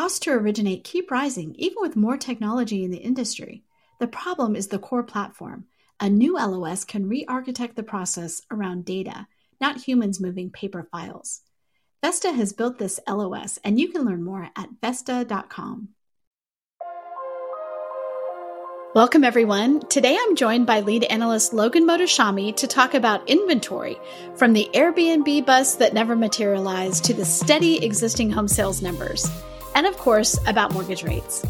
Costs to originate keep rising even with more technology in the industry. The problem is the core platform. A new LOS can re architect the process around data, not humans moving paper files. Vesta has built this LOS, and you can learn more at Vesta.com. Welcome, everyone. Today I'm joined by lead analyst Logan Mohtashami to talk about inventory from the Airbnb bust that never materialized to the steady existing home sales numbers, and of course, about mortgage rates.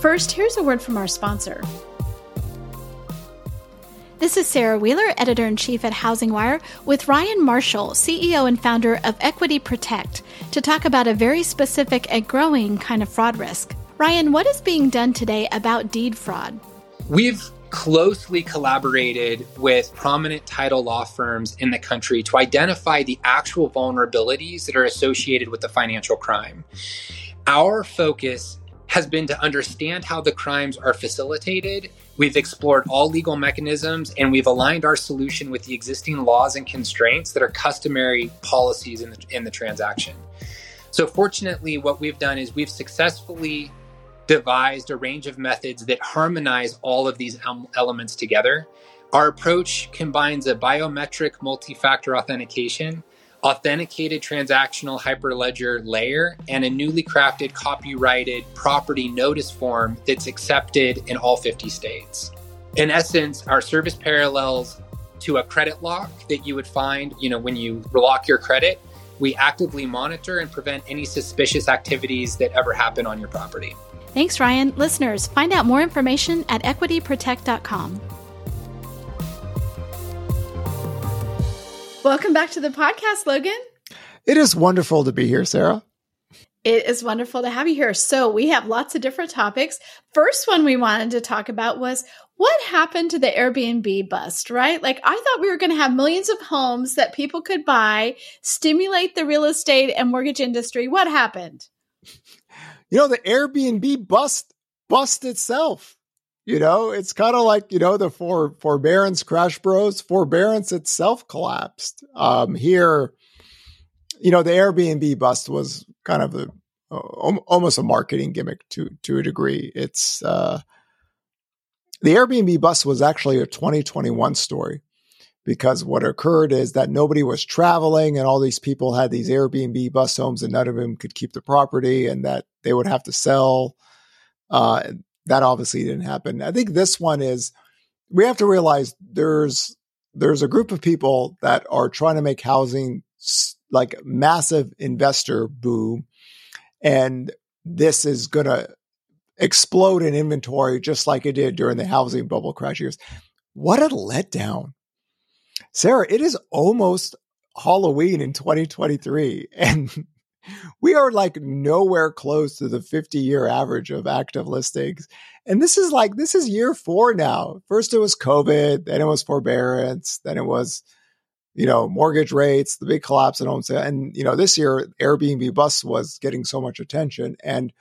First, here's a word from our sponsor. This is Sarah Wheeler, editor in chief at HousingWire, with Ryan Marshall, CEO and founder of Equity Protect, to talk about a very specific and growing kind of fraud risk. Ryan, what is being done today about deed fraud? We've closely collaborated with prominent title law firms in the country to identify the actual vulnerabilities that are associated with the financial crime. Our focus has been to understand how the crimes are facilitated. We've explored all legal mechanisms and we've aligned our solution with the existing laws and constraints that are customary policies in the, in the transaction. So, fortunately, what we've done is we've successfully devised a range of methods that harmonize all of these elements together. Our approach combines a biometric multi factor authentication authenticated transactional hyperledger layer, and a newly crafted copyrighted property notice form that's accepted in all 50 states. In essence, our service parallels to a credit lock that you would find, you know, when you lock your credit. We actively monitor and prevent any suspicious activities that ever happen on your property. Thanks, Ryan. Listeners, find out more information at equityprotect.com. Welcome back to the podcast, Logan. It is wonderful to be here, Sarah. It is wonderful to have you here. So, we have lots of different topics. First one we wanted to talk about was what happened to the Airbnb bust, right? Like, I thought we were going to have millions of homes that people could buy, stimulate the real estate and mortgage industry. What happened? You know, the Airbnb bust bust itself. You know, it's kind of like, you know, the for forbearance crash bros, forbearance itself collapsed. Um, here, you know, the Airbnb bust was kind of a, almost a marketing gimmick to, to a degree. It's, uh, the Airbnb bust was actually a 2021 story because what occurred is that nobody was traveling and all these people had these Airbnb bus homes and none of them could keep the property and that they would have to sell. Uh, that obviously didn't happen. I think this one is we have to realize there's there's a group of people that are trying to make housing like massive investor boom and this is going to explode in inventory just like it did during the housing bubble crash years. What a letdown. Sarah, it is almost Halloween in 2023 and we are like nowhere close to the 50 year average of active listings. And this is like, this is year four now. First it was COVID, then it was forbearance, then it was, you know, mortgage rates, the big collapse in home sale. And, you know, this year Airbnb bust was getting so much attention. And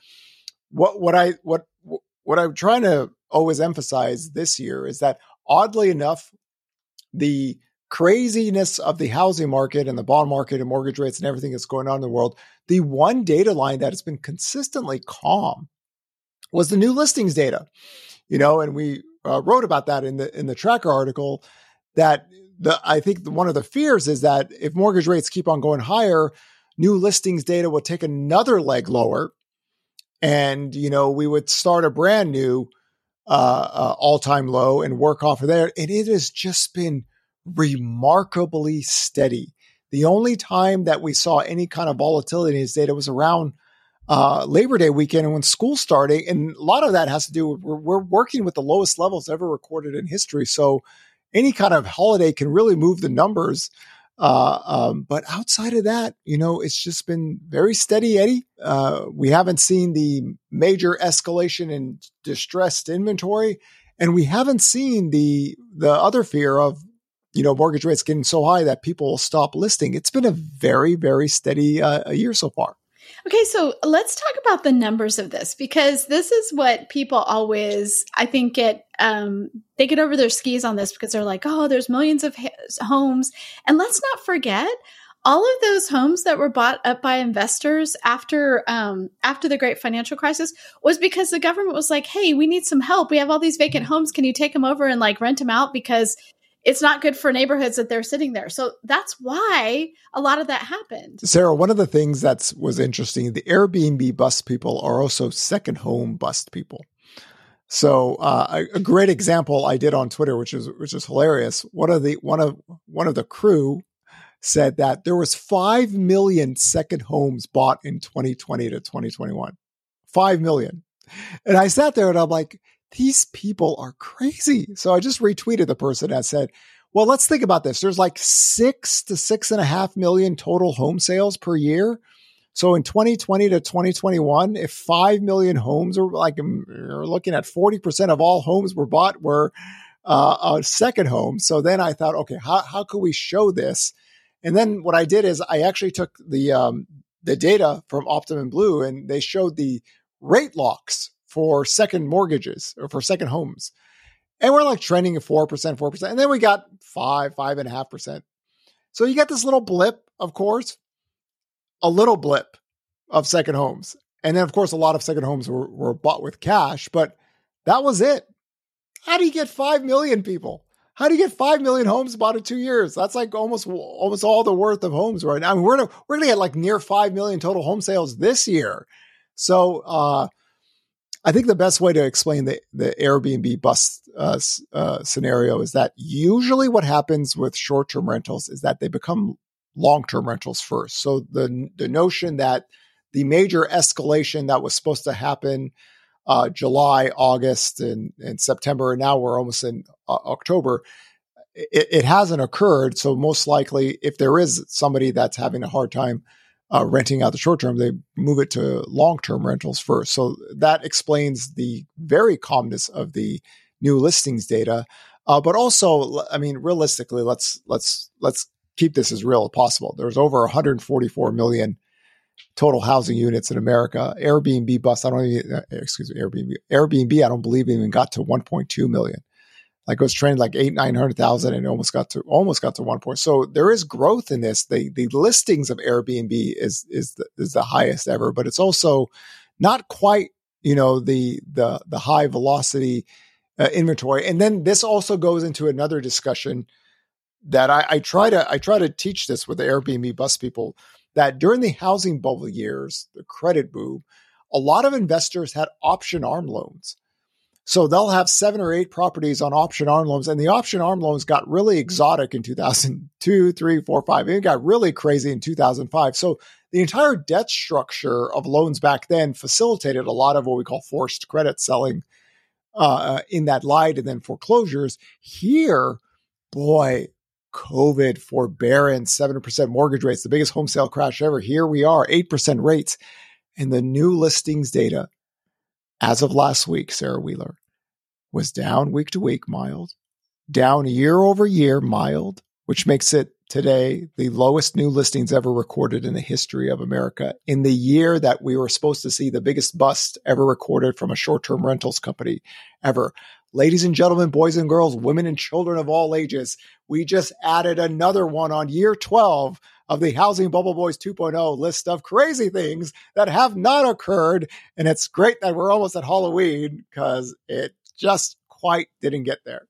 what, what I, what, what I'm trying to always emphasize this year is that oddly enough, the craziness of the housing market and the bond market and mortgage rates and everything that's going on in the world, the one data line that has been consistently calm was the new listings data. You know, and we uh, wrote about that in the in the tracker article that the I think one of the fears is that if mortgage rates keep on going higher, new listings data will take another leg lower, and you know we would start a brand new uh, uh, all time low and work off of there. And it has just been remarkably steady. The only time that we saw any kind of volatility in his data was around uh, Labor Day weekend and when school started. And a lot of that has to do with we're, we're, working with the lowest levels ever recorded in history. So any kind of holiday can really move the numbers. Uh, um, but outside of that, you know, it's just been very steady, Eddie. Uh, we haven't seen the major escalation in distressed inventory, and we haven't seen the the other fear of you know, mortgage rates getting so high that people will stop listing. It's been a very, very steady uh, year so far. Okay, so let's talk about the numbers of this because this is what people always, I think, get um, they get over their skis on this because they're like, oh, there's millions of homes, and let's not forget all of those homes that were bought up by investors after um, after the great financial crisis was because the government was like, "Hey, we need some help. We have all these vacant homes. Can you take them over and like rent them out because it's not good for neighborhoods that they're sitting there." So that's why a lot of that happened. Sarah, one of the things that was interesting, the Airbnb bust people are also second home bust people. So uh, a, a, great example I did on Twitter, which is which is hilarious. One of the one of one of the crew said that there was 5 million second homes bought in 2020 to 2021. 5 million. And I sat there and I'm like, these people are crazy. So I just retweeted the person that said, well, let's think about this. There's like six to six and a half million total home sales per year. So in 2020 to 2021, if 5 million homes are like, you're looking at 40% of all homes were bought were uh, a second home. So then I thought, okay, how, how could we show this? And then what I did is I actually took the um, the data from Optimum Blue and they showed the rate locks for second mortgages or for second homes. And we're like trending at 4%, 4%. And then we got five, five and a half percent. So you get this little blip, of course, a little blip of second homes. And then, of course, a lot of second homes were, were bought with cash, but that was it. How do you get 5 million people? How do you get five million homes bought in two years? That's like almost almost all the worth of homes right now. I mean, we're gonna, we're going to get like near five million total home sales this year. So uh, I think the best way to explain the the Airbnb bust uh, uh, scenario is that usually what happens with short term rentals is that they become long term rentals first. So the the notion that the major escalation that was supposed to happen uh, July, August, and, and September, and now we're almost in uh, October. It, it, hasn't occurred. So most likely, if there is somebody that's having a hard time uh, renting out the short term, they move it to long term rentals first. So that explains the very calmness of the new listings data. Uh, but also, I mean, realistically, let's let's let's keep this as real as possible. There's over 144 million total housing units in America. Airbnb bust, I don't even, uh, excuse me, Airbnb, Airbnb, I don't believe even got to 1.2 million. Like it was trending like eight, 900,000 and almost got to, almost got to one point. So there is growth in this. The, the listings of Airbnb is, is the, is the highest ever, but it's also not quite, you know, the, the, the high velocity uh, inventory. And then this also goes into another discussion that I, I try to, I try to teach this with the Airbnb bust people that during the housing bubble years, the credit boom, a lot of investors had option arm loans. So they'll have seven or eight properties on option arm loans. And the option arm loans got really exotic in 2002, three, four, five. It got really crazy in 2005. So the entire debt structure of loans back then facilitated a lot of what we call forced credit selling uh, in that light and then foreclosures. Here, boy, COVID forbearance, 7% mortgage rates, the biggest home sale crash ever. Here we are, 8% rates. And the new listings data as of last week, Sarah Wheeler, was down week to week, mild, down year over year, mild, which makes it today the lowest new listings ever recorded in the history of America. In the year that we were supposed to see the biggest bust ever recorded from a short term rentals company ever. Ladies and gentlemen, boys and girls, women and children of all ages, we just added another one on year 12 of the Housing Bubble Boys 2.0 list of crazy things that have not occurred. And it's great that we're almost at Halloween because it just quite didn't get there.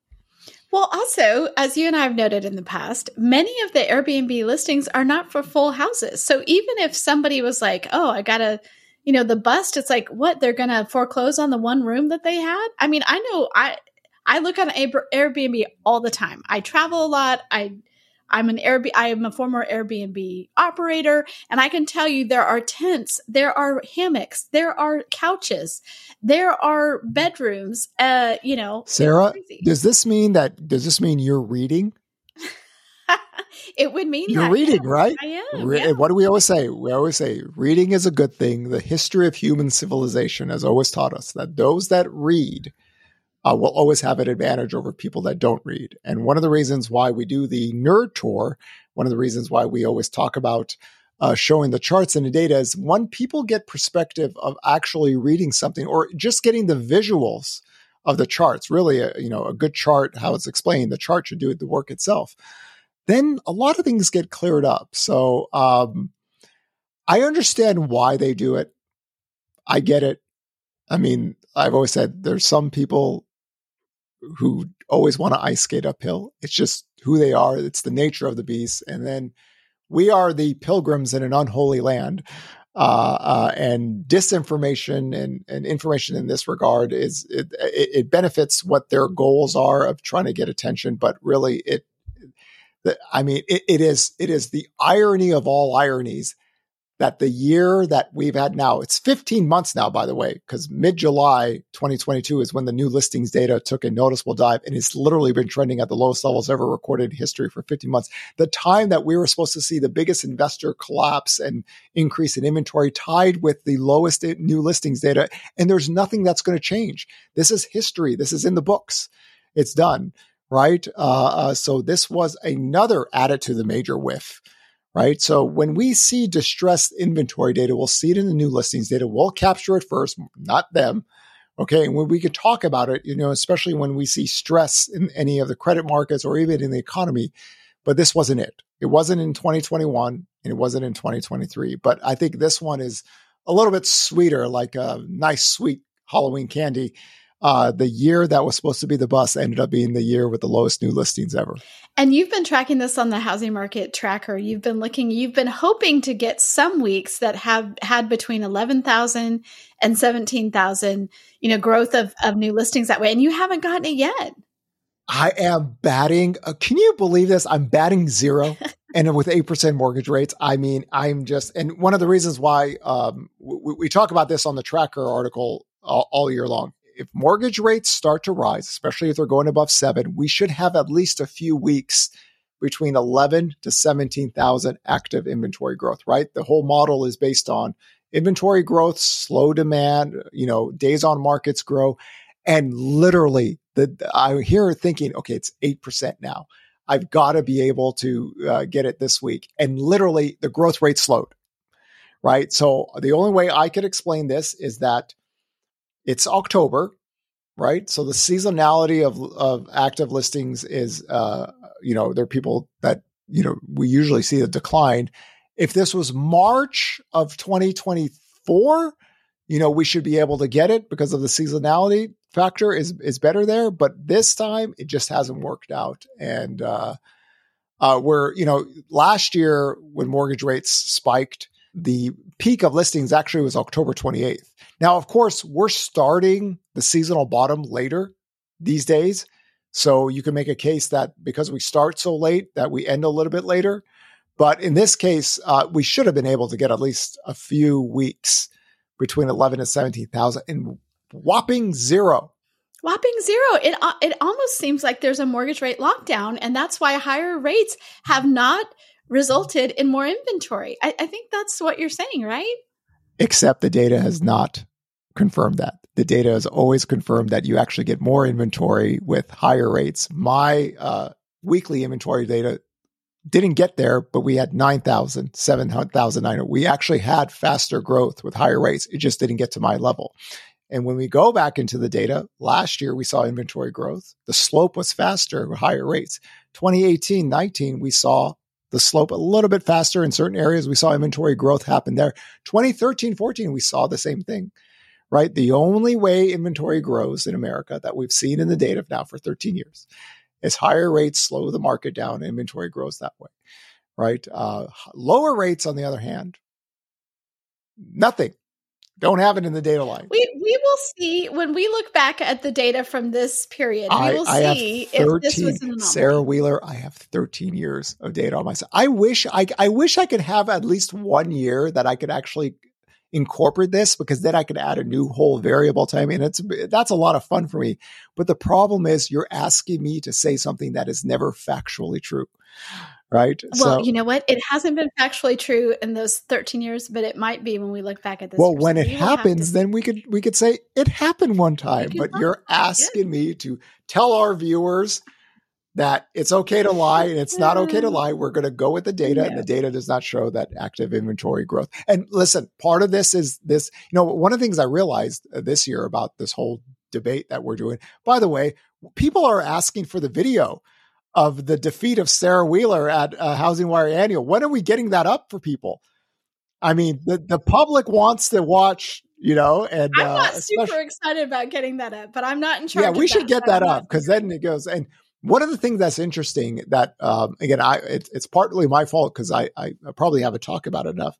Well, also, as you and I have noted in the past, many of the Airbnb listings are not for full houses. So even if somebody was like, oh, I got to you know, the bust, it's like, what? They're going to foreclose on the one room that they had? I mean, I know I, I look on Airbnb all the time. I travel a lot. I, I'm an Airbnb, I am a former Airbnb operator, and I can tell you there are tents, there are hammocks, there are couches, there are bedrooms. Uh, you know, Sarah, does this mean that? Does this mean you're reading? It would mean you're reading, right? I am. Re- yeah. What do we always say? We always say reading is a good thing. The history of human civilization has always taught us that those that read uh, will always have an advantage over people that don't read. And one of the reasons why we do the nerd tour, one of the reasons why we always talk about uh, showing the charts and the data is one, people get perspective of actually reading something or just getting the visuals of the charts. Really, a, you know, a good chart, how it's explained, the chart should do the work itself then a lot of things get cleared up. So um, I understand why they do it. I get it. I mean, I've always said there's some people who always want to ice skate uphill. It's just who they are. It's the nature of the beast. And then we are the pilgrims in an unholy land. Uh, uh, and disinformation and, and, information in this regard is it, it, benefits what their goals are of trying to get attention, but really it. I mean, it, it is it is the irony of all ironies that the year that we've had now, it's 15 months now, by the way, because mid July 2022 is when the new listings data took a noticeable dive and it's literally been trending at the lowest levels ever recorded in history for 15 months. The time that we were supposed to see the biggest investor collapse and increase in inventory tied with the lowest new listings data. And there's nothing that's going to change. This is history. This is in the books. It's done. Right. Uh, uh, so this was another added to the major whiff right? So when we see distressed inventory data, we'll see it in the new listings data. We'll capture it first, not them. Okay. And when we can talk about it, you know, especially when we see stress in any of the credit markets or even in the economy. But this wasn't it. It wasn't in 2021 and it wasn't in 2023. But I think this one is a little bit sweeter, like a nice, sweet Halloween candy uh, the year that was supposed to be the bust ended up being the year with the lowest new listings ever. And you've been tracking this on the housing market tracker. You've been looking, you've been hoping to get some weeks that have had between 11,000 and 17,000, you know, growth of, of new listings that way. And you haven't gotten it yet. I am batting. Uh, can you believe this? I'm batting zero. and with 8% mortgage rates, I mean, I'm just, and one of the reasons why um, we, we, talk about this on the tracker article all, all year long if mortgage rates start to rise, especially if they're going above seven, we should have at least a few weeks between 11 to 17,000 active inventory growth, right? The whole model is based on inventory growth, slow demand, you know, days on markets grow. And literally, the, I'm here thinking, okay, it's 8% now. I've got to be able to uh, get it this week. And literally, the growth rate slowed, right? So the only way I could explain this is that it's October, right? So the seasonality of of active listings is, uh, you know, there are people that you know we usually see a decline. If this was March of 2024, you know, we should be able to get it because of the seasonality factor is is better there. But this time, it just hasn't worked out, and uh, uh, where you know last year when mortgage rates spiked, the peak of listings actually was October 28th. Now, of course, we're starting the seasonal bottom later these days. So you can make a case that because we start so late that we end a little bit later. But in this case, uh, we should have been able to get at least a few weeks between 11 and 17,000 and whopping zero. Whopping zero. It, uh, it almost seems like there's a mortgage rate lockdown. And that's why higher rates have not resulted in more inventory. I, I think that's what you're saying, right? Except the data has not confirmed that. The data has always confirmed that you actually get more inventory with higher rates. My uh, weekly inventory data didn't get there, but we had 9,000, 7,000. We actually had faster growth with higher rates. It just didn't get to my level. And when we go back into the data, last year we saw inventory growth. The slope was faster with higher rates. 2018 19, we saw the slope a little bit faster in certain areas. We saw inventory growth happen there. 2013 14, we saw the same thing right? The only way inventory grows in America that we've seen in the data now for 13 years is higher rates slow the market down. Inventory grows that way, right? Uh, lower rates, on the other hand, nothing. Don't have it in the data line. We we will see when we look back at the data from this period. We will I, see 13, if this was an Sarah Wheeler. I have 13 years of data on myself. I wish I I wish I could have at least one year that I could actually incorporate this because then I could add a new whole variable time and it's that's a lot of fun for me. But the problem is you're asking me to say something that is never factually true. Right. Well, so, you know what? It hasn't been factually true in those 13 years, but it might be when we look back at this. Well, when it happens, then we could we could say it happened one time. But you're asking me to tell our viewers that it's okay to lie and it's not okay to lie. We're going to go with the data, yeah. and the data does not show that active inventory growth. And listen, part of this is this. You know, one of the things I realized uh, this year about this whole debate that we're doing. By the way, people are asking for the video. Of the defeat of Sarah Wheeler at uh, HousingWire Annual. When are we getting that up for people? I mean, the, the public wants to watch, you know, and I'm not uh, super excited about getting that up, but I'm not in charge. Yeah, we should get that up because then it goes. And one of the things that's interesting that, um, again, I it, it's partly my fault because I, I probably haven't talked about it enough.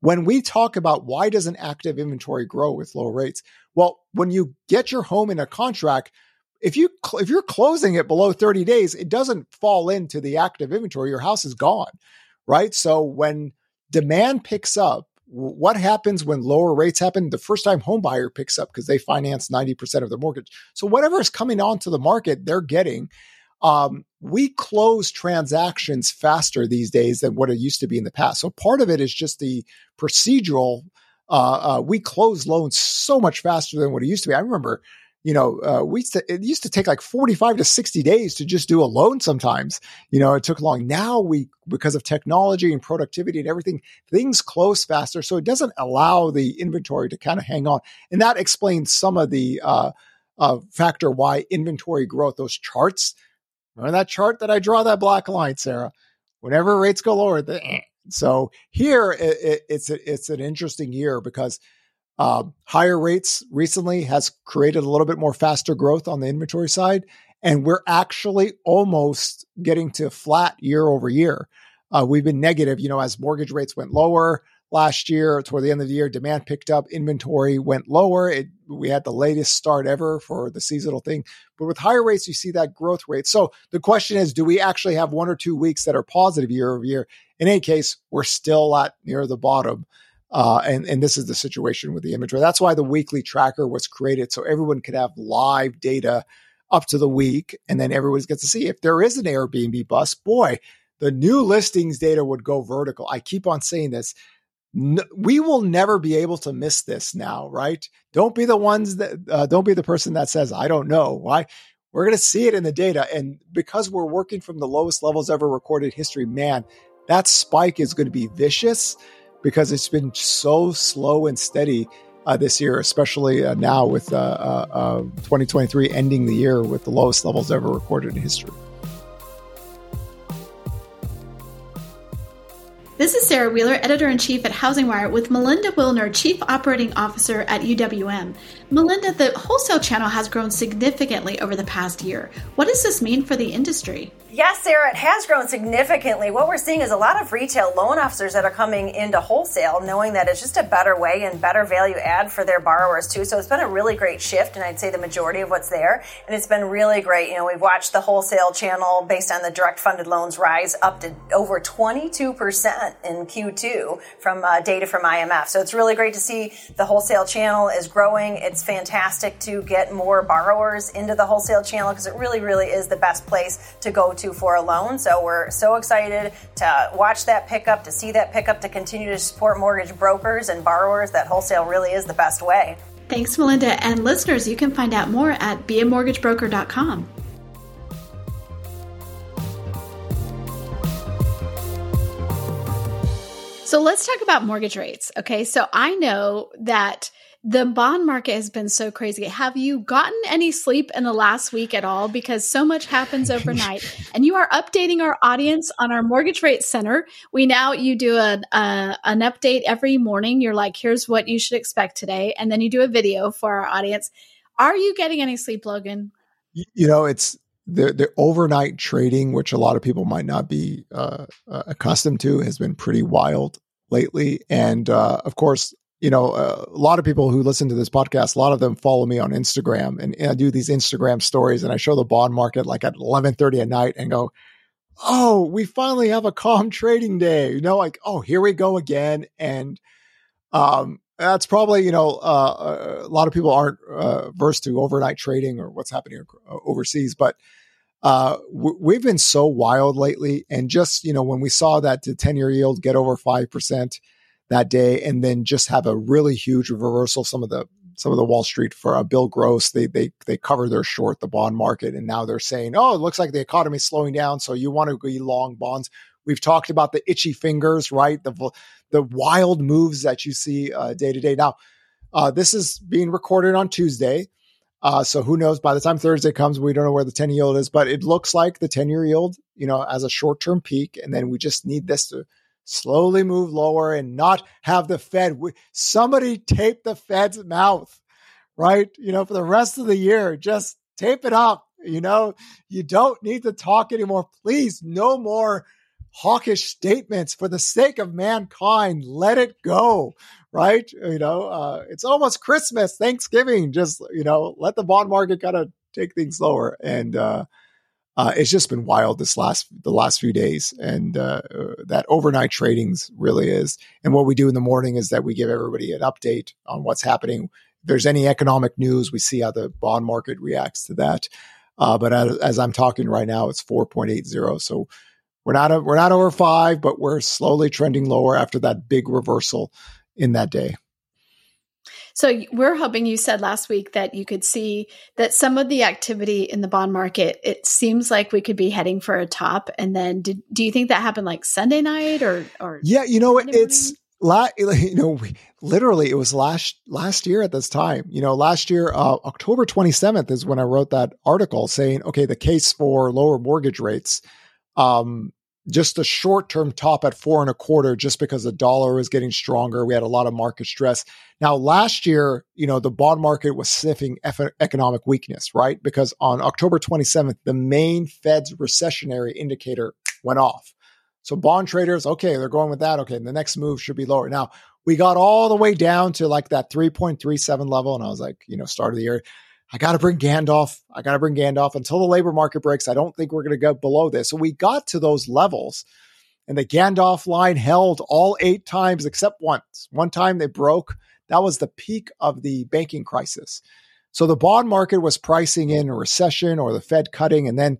When we talk about why doesn't active inventory grow with low rates? Well, when you get your home in a contract, if you if you're closing it below 30 days, it doesn't fall into the active inventory. Your house is gone, right? So when demand picks up, what happens when lower rates happen? The first time home buyer picks up because they finance 90% of their mortgage. So whatever is coming onto the market, they're getting. Um, we close transactions faster these days than what it used to be in the past. So part of it is just the procedural. Uh, uh, we close loans so much faster than what it used to be. I remember you know, uh, we it used to take like 45 to 60 days to just do a loan sometimes. You know, it took long. Now we, because of technology and productivity and everything, things close faster. So it doesn't allow the inventory to kind of hang on. And that explains some of the uh, uh, factor why inventory growth, those charts, remember that chart that I draw that black line, Sarah? Whenever rates go lower, the, eh. so here it, it, it's, a, it's an interesting year because – uh, higher rates recently has created a little bit more faster growth on the inventory side, and we're actually almost getting to flat year over year. Uh, we've been negative, you know, as mortgage rates went lower last year. Toward the end of the year, demand picked up, inventory went lower. It, we had the latest start ever for the seasonal thing, but with higher rates, you see that growth rate. So the question is, do we actually have one or two weeks that are positive year over year? In any case, we're still at near the bottom. Uh, and, and this is the situation with the inventory. That's why the weekly tracker was created so everyone could have live data up to the week. And then everyone gets to see if there is an Airbnb bust, boy, the new listings data would go vertical. I keep on saying this. No, we will never be able to miss this now, right? Don't be the ones that, uh, don't be the person that says, I don't know. Why? We're going to see it in the data. And because we're working from the lowest levels ever recorded history, man, that spike is going to be vicious because it's been so slow and steady uh, this year, especially uh, now with uh, uh 2023 ending the year with the lowest levels ever recorded in history. This is Sarah Wheeler, editor in chief at HousingWire, with Melinda Wilner, chief operating officer at UWM. Melinda, the wholesale channel has grown significantly over the past year. What does this mean for the industry? Yes, Sarah, it has grown significantly. What we're seeing is a lot of retail loan officers that are coming into wholesale, knowing that it's just a better way and better value add for their borrowers too. So it's been a really great shift, and I'd say the majority of what's there, and it's been really great. You know, we've watched the wholesale channel based on the direct funded loans rise up to over 22% in Q2 from uh, data from IMF. So it's really great to see the wholesale channel is growing. It's fantastic to get more borrowers into the wholesale channel because it really, really is the best place to go to for a loan. So we're so excited to watch that pickup, to see that pickup, to continue to support mortgage brokers and borrowers. That wholesale really is the best way. Thanks, Melinda. And listeners, you can find out more at beamortgagebroker.com. So let's talk about mortgage rates. Okay. So I know that the bond market has been so crazy. Have you gotten any sleep in the last week at all? Because so much happens overnight. and you are updating our audience on our mortgage rate center. We now you do an uh, an update every morning. You're like, here's what you should expect today, and then you do a video for our audience. Are you getting any sleep, Logan? You know, it's the the overnight trading, which a lot of people might not be uh, uh, accustomed to, has been pretty wild lately. And uh, of course, you know, uh, a lot of people who listen to this podcast, a lot of them follow me on Instagram and, and I do these Instagram stories and I show the bond market like at 1130 at night and go, Oh, we finally have a calm trading day. You know, like, oh, here we go again. And, um, that's probably, you know, uh, a lot of people aren't uh, versed to overnight trading or what's happening uh, overseas, but uh, we've been so wild lately. And just, you know, when we saw that the 10 year yield get over 5%, that day, and then just have a really huge reversal. Some of the some of the Wall Street for uh, Bill Gross, they they they cover their short the bond market, and now they're saying, oh, it looks like the economy is slowing down, so you want to be long bonds. We've talked about the itchy fingers, right? The the wild moves that you see uh, day to day. Now, uh, this is being recorded on Tuesday. Uh, so who knows? By the time Thursday comes, we don't know where the 10 year yield is, but it looks like the 10 year yield, you know, as a short term peak. And then we just need this to slowly move lower and not have the Fed. Somebody tape the Fed's mouth, right? You know, for the rest of the year, just tape it up. You know, you don't need to talk anymore. Please, no more hawkish statements for the sake of mankind. Let it go, right? You know, uh, it's almost Christmas, Thanksgiving. Just, you know, let the bond market kind of take things slower. And, uh, uh, it's just been wild this last the last few days, and uh, that overnight tradings really is. And what we do in the morning is that we give everybody an update on what's happening. If there's any economic news, we see how the bond market reacts to that. Uh, but as, as, I'm talking right now, it's 4.80. So we're not a, we're not over five, but we're slowly trending lower after that big reversal in that day. So we're hoping you said last week that you could see that some of the activity in the bond market, it seems like we could be heading for a top. And then did, do you think that happened like Sunday night or, or? Yeah, you know, it's, la- you know, we, literally it was last, last year at this time, you know, last year, uh, October 27th is when I wrote that article saying, okay, the case for lower mortgage rates, um, just a short term top at four and a quarter just because the dollar was getting stronger. We had a lot of market stress. Now, last year, you know, the bond market was sniffing economic weakness, right? Because on October 27th, the main Fed's recessionary indicator went off. So bond traders, okay, they're going with that. Okay, the next move should be lower. Now, we got all the way down to like that 3.37 level. And I was like, you know, start of the year, I got to bring Gandalf. I got to bring Gandalf until the labor market breaks. I don't think we're going to go below this. So we got to those levels and the Gandalf line held all eight times except once. One time they broke. That was the peak of the banking crisis. So the bond market was pricing in a recession or the Fed cutting, and then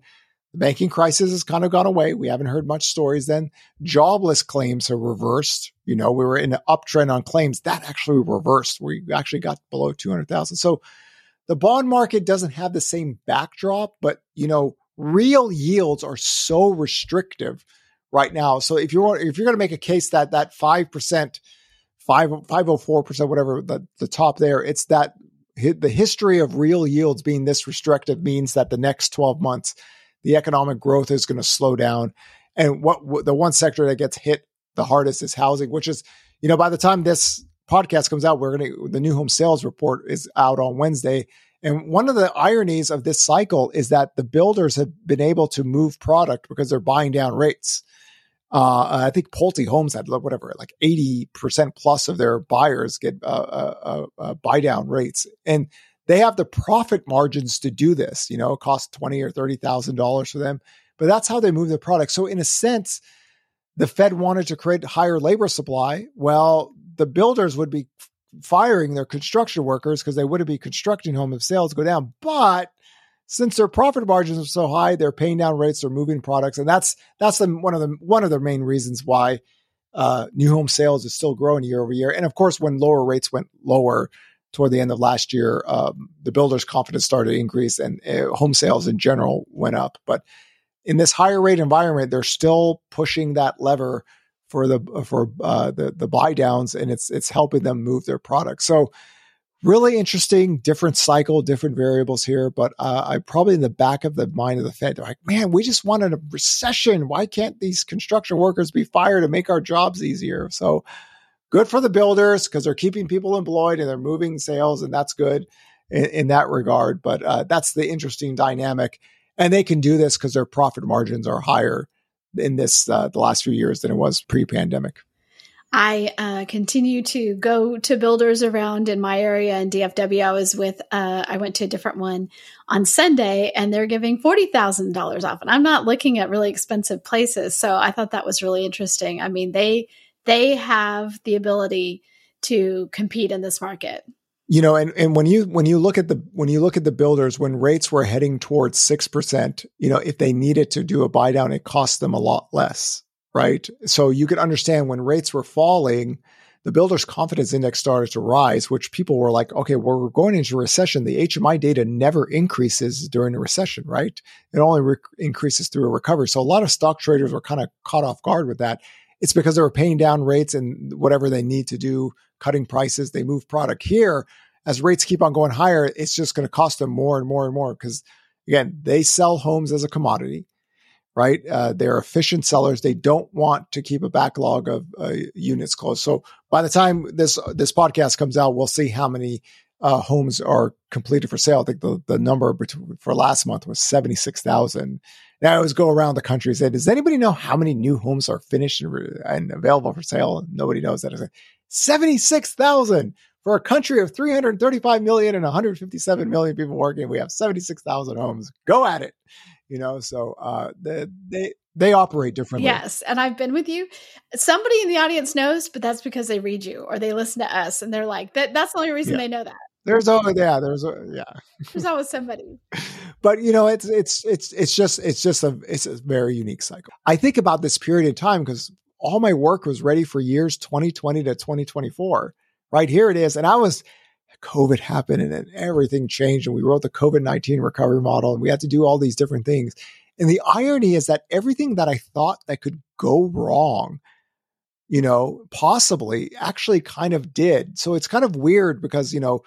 the banking crisis has kind of gone away. We haven't heard much stories then. Jobless claims have reversed. You know, we were in an uptrend on claims. That actually reversed. We actually got below 200,000. So the bond market doesn't have the same backdrop, but you know, real yields are so restrictive right now. So if you're if you're going to make a case that that five percent, five five oh four percent, whatever the the top there, it's that the history of real yields being this restrictive means that the next twelve months, the economic growth is going to slow down, and what the one sector that gets hit the hardest is housing, which is you know by the time this podcast comes out, we're going to, the new home sales report is out on Wednesday. And one of the ironies of this cycle is that the builders have been able to move product because they're buying down rates. Uh, I think Pulte Homes had whatever, like 80% plus of their buyers get uh, uh, uh, uh, buy down rates. And they have the profit margins to do this. You know, it costs twenty or $30,000 for them, but that's how they move their product. So, in a sense, the Fed wanted to create higher labor supply. Well, the builders would be firing their construction workers because they wouldn't be constructing home if sales go down. But since their profit margins are so high, they're paying down rates, they're moving products, and that's that's the, one of the one of the main reasons why uh, new home sales is still growing year over year. And of course, when lower rates went lower toward the end of last year, um, the builders' confidence started to increase, and uh, home sales in general went up. But in this higher rate environment, they're still pushing that lever for the for uh, the the buy downs, and it's it's helping them move their product. So really interesting, different cycle, different variables here. But uh, I probably in the back of the mind of the Fed, they're like, man, we just wanted a recession. Why can't these construction workers be fired to make our jobs easier? So good for the builders because they're keeping people employed and they're moving sales, and that's good in, in that regard. But uh, that's the interesting dynamic. And they can do this because their profit margins are higher in this uh, the last few years than it was pre-pandemic. I uh, continue to go to builders around in my area in DFW. I was with, uh, I went to a different one on Sunday and they're giving $40,000 off. And I'm not looking at really expensive places. So I thought that was really interesting. I mean, they, they have the ability to compete in this market you know and, and when you when you look at the when you look at the builders when rates were heading towards 6% you know if they needed to do a buy down it cost them a lot less right? So you could understand when rates were falling the builders confidence index started to rise which people were like okay well, we're going into a recession. The hmi data never increases during a recession right? It only re- increases through a recovery. So a lot of stock traders were kind of caught off guard with that. It's because they were paying down rates and whatever they need to do cutting prices, they move product here. as rates keep on going higher, it's just going to cost them more and more and more because again, they sell homes as a commodity, right? Uh, they're efficient sellers. They don't want to keep a backlog of uh, units closed. So by the time this this podcast comes out, we'll see how many uh, homes are completed for sale. I think the, the number for last month was 76,000. Now I always go around the country and say, does anybody know how many new homes are finished and, and available for sale? Nobody knows that. 76,000 for a country of 335 million and 157 million people working. We have 76,000 homes. Go at it. You know, so uh, they, they, they operate differently. Yes. And I've been with you. Somebody in the audience knows, but that's because they read you or they listen to us and they're like, that, that's the only reason yeah. they know that. There's always yeah, there's yeah. There's always somebody. but you know, it's it's it's it's just it's just a it's a very unique cycle. I think about this period of time because all my work was ready for years 2020 to 2024. Right here it is, and I was COVID happened and then everything changed, and we wrote the COVID 19 recovery model, and we had to do all these different things. And the irony is that everything that I thought that could go wrong you know, possibly actually kind of did. So it's kind of weird because, you know,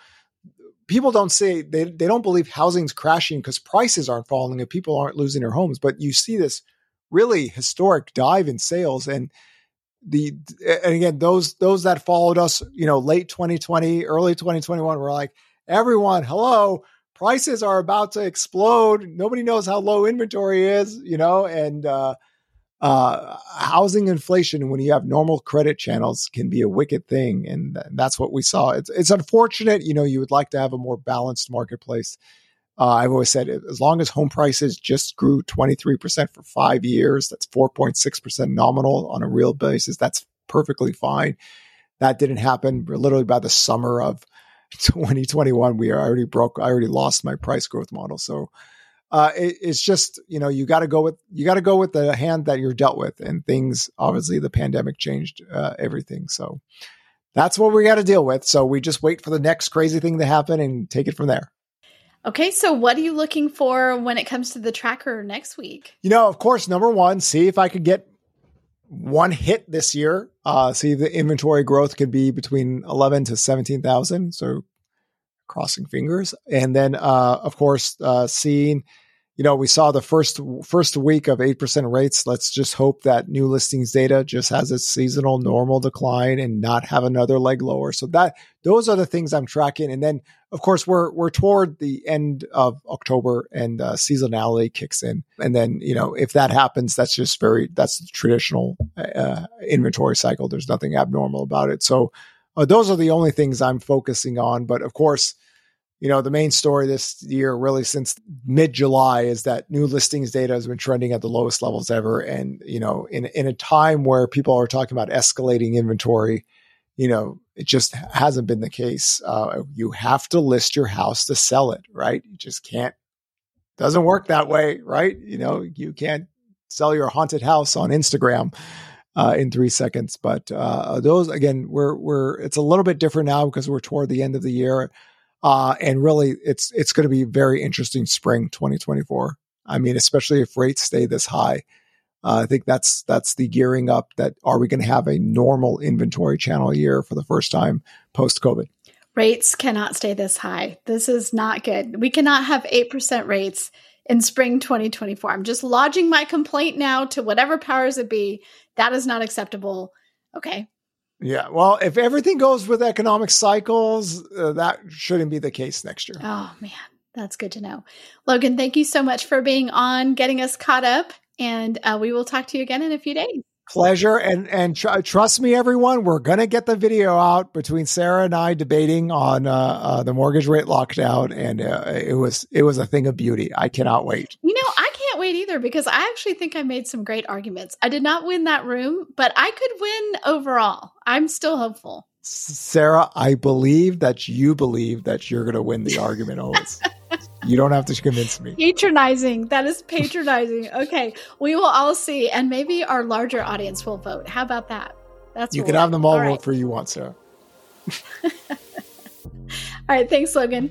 people don't say they, they don't believe housing's crashing because prices aren't falling and people aren't losing their homes. But you see this really historic dive in sales and the and again those those that followed us, you know, late 2020, early 2021 were like, everyone, hello, prices are about to explode. Nobody knows how low inventory is, you know, and uh uh, housing inflation when you have normal credit channels can be a wicked thing, and that's what we saw. It's it's unfortunate, you know. You would like to have a more balanced marketplace. Uh, I've always said as long as home prices just grew 23% for five years, that's 4.6% nominal on a real basis. That's perfectly fine. That didn't happen literally by the summer of 2021. We are already broke, I already lost my price growth model. So uh, it, it's just you know you got to go with you got to go with the hand that you're dealt with, and things obviously the pandemic changed uh, everything. So that's what we got to deal with. So we just wait for the next crazy thing to happen and take it from there. Okay, so what are you looking for when it comes to the tracker next week? You know, of course, number one, see if I could get one hit this year. Uh, see the inventory growth could be between eleven to seventeen thousand. So crossing fingers. And then, uh, of course, uh, seeing, you know, we saw the first first week of eight percent rates. Let's just hope that new listings data just has its seasonal normal decline and not have another leg lower. So that those are the things I'm tracking. And then, of course, we're we're toward the end of October and uh, seasonality kicks in. And then, you know, if that happens, that's just very that's the traditional uh, inventory cycle. There's nothing abnormal about it. So uh, those are the only things I'm focusing on. But of course, you know, the main story this year, really since mid July, is that new listings data has been trending at the lowest levels ever. And, you know, in, in a time where people are talking about escalating inventory, you know, it just hasn't been the case. Uh, you have to list your house to sell it, right? You just can't, doesn't work that way, right? You know, you can't sell your haunted house on Instagram uh, in three seconds. But uh, those again, we're we're it's a little bit different now because we're toward the end of the year, uh, and really it's it's going to be very interesting spring 2024. I mean, especially if rates stay this high. Uh, I think that's that's the gearing up. That are we going to have a normal inventory channel year for the first time post COVID? Rates cannot stay this high. This is not good. We cannot have eight percent rates in spring 2024. I'm just lodging my complaint now to whatever powers it be. That is not acceptable. Okay. Yeah. Well, if everything goes with economic cycles, uh, that shouldn't be the case next year. Oh, man. That's good to know. Logan, thank you so much for being on, getting us caught up, and uh, we will talk to you again in a few days pleasure and and tr- trust me everyone we're going to get the video out between sarah and i debating on uh, uh, the mortgage rate lockdown and uh, it was it was a thing of beauty i cannot wait you know i can't wait either because i actually think i made some great arguments i did not win that room but i could win overall i'm still hopeful sarah i believe that you believe that you're going to win the argument always You don't have to convince me. Patronizing. That is patronizing. okay. We will all see. And maybe our larger audience will vote. How about that? That's You can have them all, all vote for you want, Sarah. all right. Thanks, Logan.